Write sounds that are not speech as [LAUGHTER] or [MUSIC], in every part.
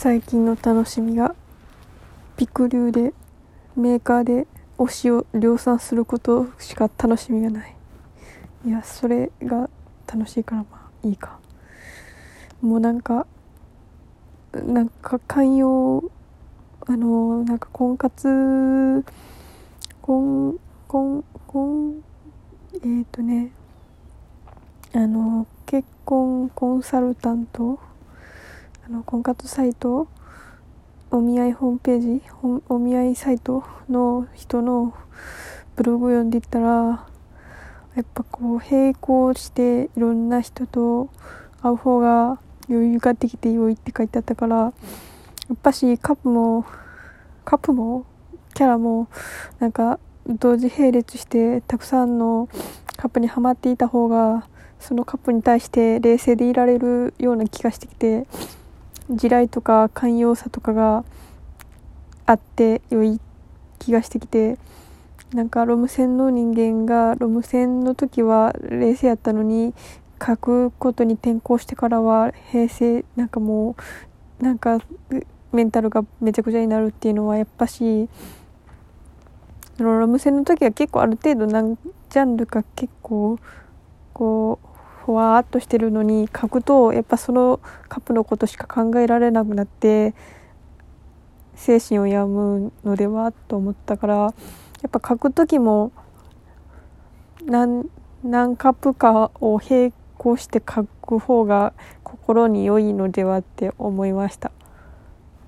最近の楽しみがピクリューでメーカーで推しを量産することしか楽しみがない。いやそれが楽しいからまあいいか。もうなんかなんか寛容あのなんか婚活婚婚婚えっ、ー、とねあの結婚コンサルタントあの婚活サイトお見合いホームページお見合いサイトの人のブログを読んでいったらやっぱこう並行していろんな人と会う方が余裕ができて良いって書いてあったからやっぱしカップもカップもキャラもなんか同時並列してたくさんのカップにはまっていた方がそのカップに対して冷静でいられるような気がしてきて地雷とか寛容さとかがあって良い気がしてきてなんかロム線の人間がロム線の時は冷静やったのに書くことに転向してからは平成なんかもうなんかメンタルがめちゃくちゃになるっていうのはやっぱしロム線の時は結構ある程度何ジャンルか結構こうふわっとしてるのに書くとやっぱそのカップのことしか考えられなくなって精神を病むのではと思ったからやっぱ書く時も何何カップかを並行して書く方が心に良いのではって思いました。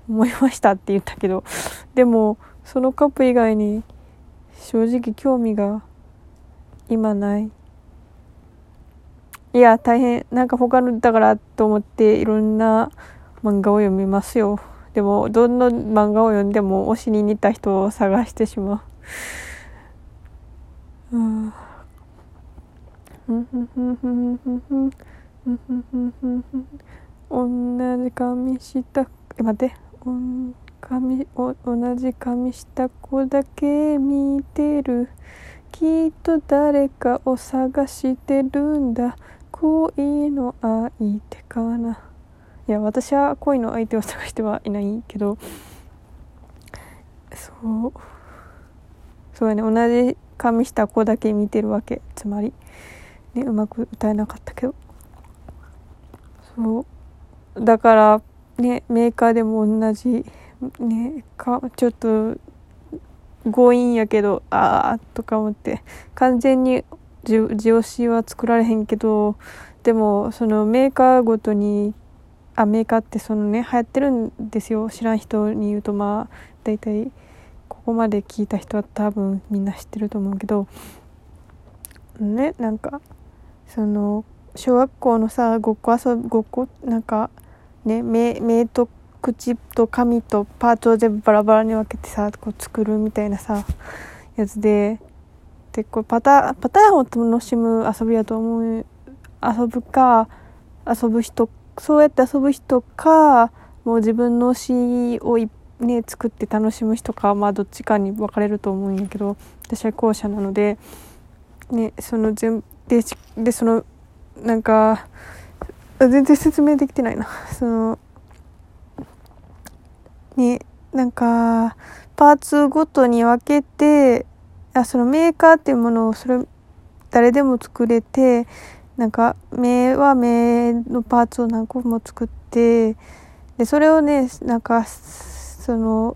思いましたって言ったけどでもそのカップ以外に正直興味が今ない。いや大変なんか他のだからと思っていろんな漫画を読みますよ。でもどんな漫画を読んでも推しに似た人を探してしまう。うん。同じ髪したえ待って。髪お同じ髪した子だけ見てる。きっと誰かを探してるんだ。恋の相手かな。いや私は恋の相手を探してはいないけどそう。そうやね。同じ髪した子だけ見てるわけ。つまり。ねうまく歌えなかったけど。そう。だからねメーカーでも同じねかちょっと強引やけどああとか思って。完全にジオシは作られへんけどでもそのメーカーごとにあメーカーってそのね流行ってるんですよ。知らん人に言うとまあ大体ここまで聞いた人は多分みんな知ってると思うけど。ねなんかその小学校のさごっこ遊ぶごっこなんかね目目と口と髪とパーツを全部バラバラに分けてさこう作るみたいなさやつで。でこれパタパターンを楽しむ遊びやと思う遊ぶか遊ぶ人そうやって遊ぶ人かもう自分の詩をね作って楽しむ人かまあどっちかに分かれると思うんやけど私は後者なのでねその全ででそのなんか全然説明できてないな。[LAUGHS] そのねなんかパーツごとに分けてあそのメーカーっていうものをそれ誰でも作れてなんか目は目のパーツを何個も作ってでそれをねなんかその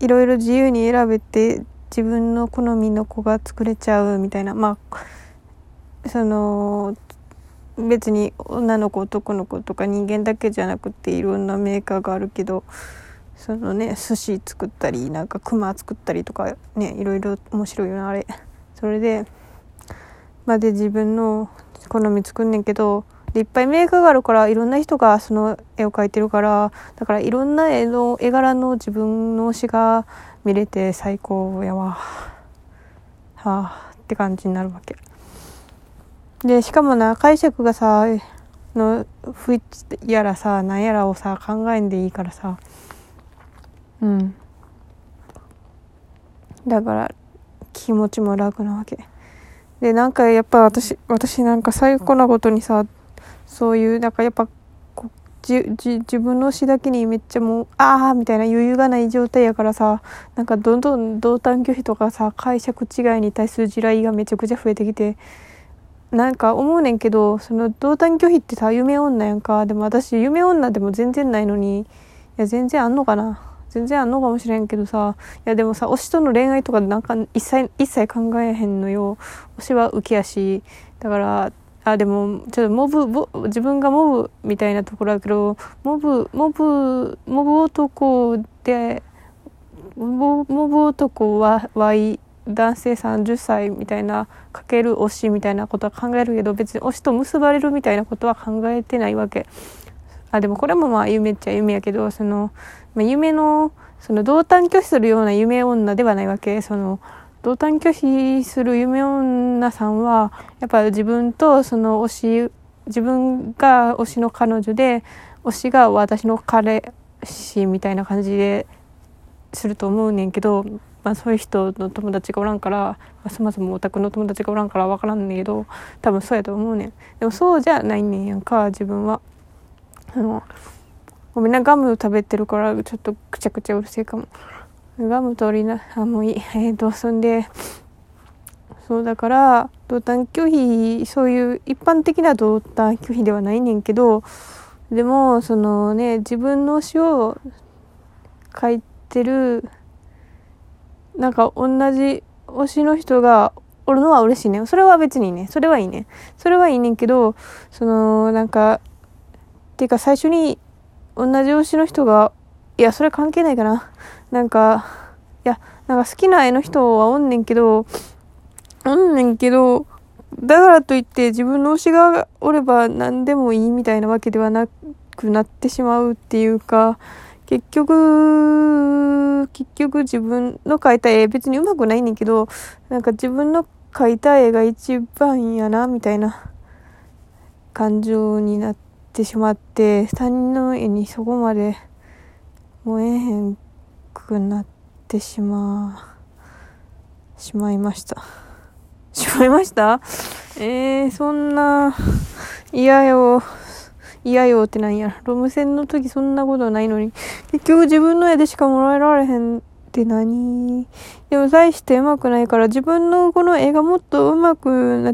いろいろ自由に選べて自分の好みの子が作れちゃうみたいな。まあその別に女の子男の子とか人間だけじゃなくていろんなメーカーがあるけどそのね寿司作ったりなんかクマ作ったりとかねいろいろ面白いよなあれ。それでまで自分の好み作んねんけどでいっぱいメーカーがあるからいろんな人がその絵を描いてるからだからいろんな絵の絵柄の自分の推しが見れて最高やわ。はあって感じになるわけ。でしかもな解釈がさの不一やらさ何やらをさ考えんでいいからさうん。だから気持ちも楽なわけ。でなんかやっぱ私私なんか最高なことにさそういうなんかやっぱじじ自分の推しだけにめっちゃもうああみたいな余裕がない状態やからさなんかどんどん同担拒否とかさ解釈違いに対する地雷がめちゃくちゃ増えてきてなんか思うねんけどその同担拒否ってさ夢女やんか。でも私夢女でも全然ないのにいや全然あんのかな。全然あんのかもしれんけどさ。いやでもさ推しとの恋愛とかなんか一切一切考えへんのよ。推しは受けやし。だからあでもちょっとモブ自分がモブみたいなところだけどモブモブモブ男でモブ男は Y 男性30歳みたいなかける推しみたいなことは考えるけど別に推しと結ばれるみたいなことは考えてないわけ。あでもこれもまあ夢っちゃ夢やけどその、まあ、夢のその同担拒否するような夢女ではないわけ。その同担拒否する夢女さんはやっぱ自分とその推し自分が推しの彼女で推しが私の彼氏みたいな感じですると思うねんけど、まあ、そういう人の友達がおらんから、まあ、そもそもオタクの友達がおらんから分からんねんけど多分そうやと思うねん。でもそうじゃないねんやんか自分は。あのごめんなガム食べてるからちょっとくちゃくちゃうるせえかも。ガム取りなあもういい。えー、とそんでそうだから同担拒否そういう一般的な同担拒否ではないねんけどでもそのね自分の詩を書いてるなんか同じ推しの人がおるのは嬉しいね。それは別にね。それはいいね。それはいいねんけどそのなんかていうか最初に同じ推しの人がいやそれ関係ないかな。[LAUGHS] なんかいやなんか好きな絵の人はおんねんけどおんねんけどだからといって自分の推しがおれば何でもいいみたいなわけではなくなってしまうっていうか結局結局自分の描いた絵別にうまくないねんけどなんか自分の描いた絵が一番やなみたいな感情になっててしまって他人の絵にそこまで燃えへんくなってしましまいました。しまいました？えー、そんな嫌よ。嫌よってなんやロム線の時そんなことないのに。結局自分の絵でしかもらえられへんって何？でも大してうまくないから自分のこの絵がもっとうまくな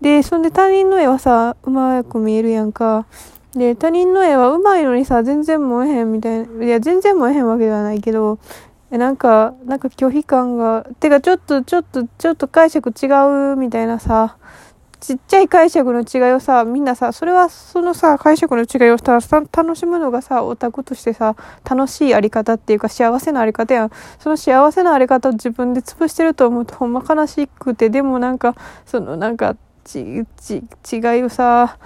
でそんで他人の絵はさうまく見えるやんか。で他人の絵はうまいのにさ全然燃えへんみたいないや全然燃えへんわけではないけどなんかなんか拒否感がてかちょっとちょっとちょっと解釈違うみたいなさちっちゃい解釈の違いをさみんなさそれはそのさ解釈の違いをさ楽しむのがさオタクとしてさ楽しいあり方っていうか幸せなあり方やん。その幸せなあり方を自分で潰してると思うとほんま悲しくてでもなんかそのなんかちち違いをさ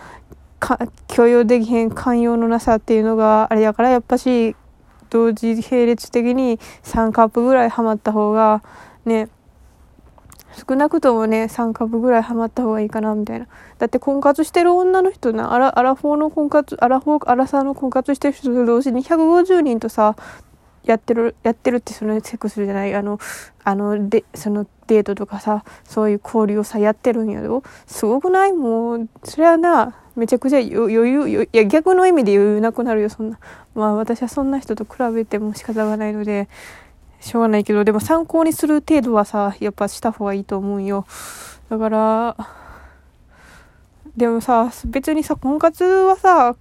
許容できへん寛容のなさっていうのがあれやからやっぱし同時並列的に3カップぐらいハマった方がね少なくともね3株ぐらいハマった方がいいかなみたいな。だって婚活してる女の人なアラアラフォーの婚活アラフォーアラサーの婚活してる人と同時に150人とさやってるやってるってそのセックスじゃない？あのあのでそのデートとかさそういう交流をさやってるんやろ？すごくない？もうそれはなめちゃくちゃ余裕いや逆の意味で余裕なくなるよそんな。まあ私はそんな人と比べても仕方がないので。しょうがないけど、でも参考にする程度はさ、やっぱした方がいいと思うよ。だから、でもさ、別にさ、婚活はさ、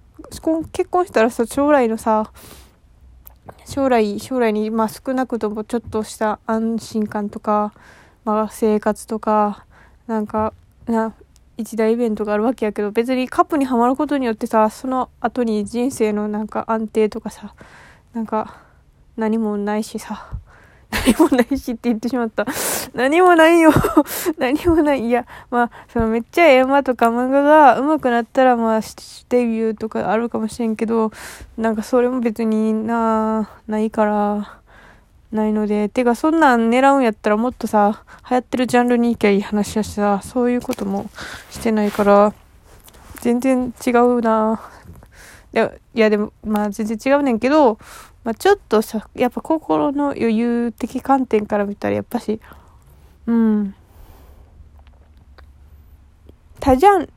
結婚したらさ、将来のさ、将来、将来に、まあ少なくともちょっとした安心感とか、まあ生活とか、なんか、な、一大イベントがあるわけやけど、別にカップにはまることによってさ、その後に人生のなんか安定とかさ、なんか何もないしさ、何もないしって言ってしまった。何もないよ [LAUGHS] 何もない。いや、まあ、そのめっちゃ映画とか漫画が上手くなったら、まあ、デビューとかあるかもしれんけど、なんかそれも別にな、ないから、ないので。てか、そんなん狙うんやったらもっとさ、流行ってるジャンルに行きゃいい話やしさ、そういうこともしてないから、全然違うな。いや、いやでも、まあ全然違うねんけど、まあ、ちょっとさやっぱ心の余裕的観点から見たらやっぱしうん。多ジャン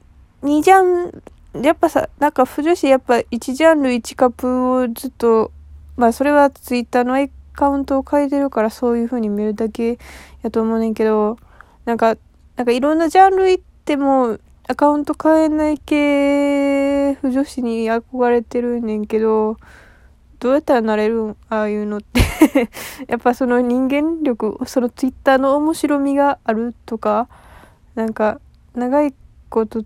2ジャンやっぱさ、なんか、不女子やっぱ1ジャンル1カップをずっと、まあそれはツイッターのアカウントを変えてるからそういう風に見るだけやと思うねんけど、なんか、なんかいろんなジャンル行っても、アカウント変えない系、不女子に憧れてるねんけど、どうやったらなれるん？ああいうのって。[LAUGHS] やっぱその人間力、そのツイッターの面白みがあるとか、なんか、長いこと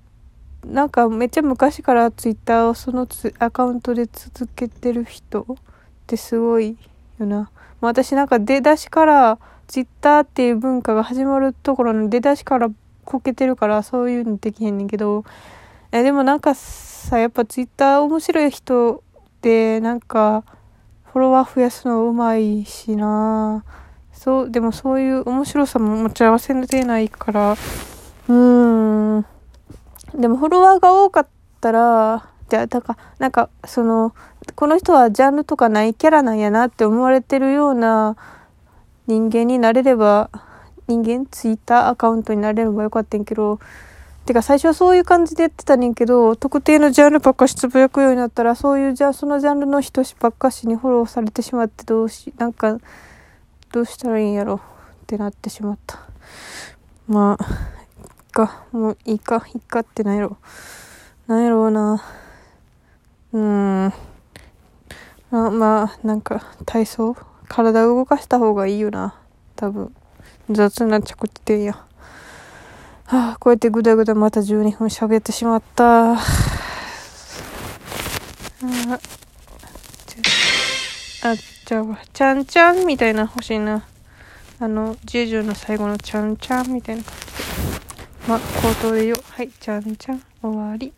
なんかめっちゃ昔からツイッターをそのアカウントで続けてる人ってすごいよな。私なんか出だしからツイッターっていう文化が始まるところの出だしからこけてるからそういうのできへんねんけど、えでもなんかさ、やっぱツイッター面白い人ってなんかフォロワー増やすのうまいしなそう、でもそういう面白さも持ち合わせてないから、うん。でもフォロワーが多かったら、じゃあ、だから、なんか、その、この人はジャンルとかないキャラなんやなって思われてるような人間になれれば、人間ツイッターアカウントになれればよかったんけど、てか最初はそういう感じでやってたねんけど、特定のジャンルばっかしつぶやくようになったら、そういうじゃあそのジャンルの人ばっかしにフォローされてしまってどうし、なんか、どうしたらいいんやろってなってしまった。まあ、いっか。もういいか。いいかってなんやろ。なんやろうな。うーん。ままあ、なんか、体操？体動かした方がいいよな。多分。雑な着地点や。はあ、こうやってぐだぐだまた12分喋ってしまった。ああ、じゃあ、ちゃんちゃんみたいな欲しいな。あの、ジュジュの最後のちゃんちゃんみたいな感じ。ま、口頭でよ。はい、ちゃんちゃん、終わり。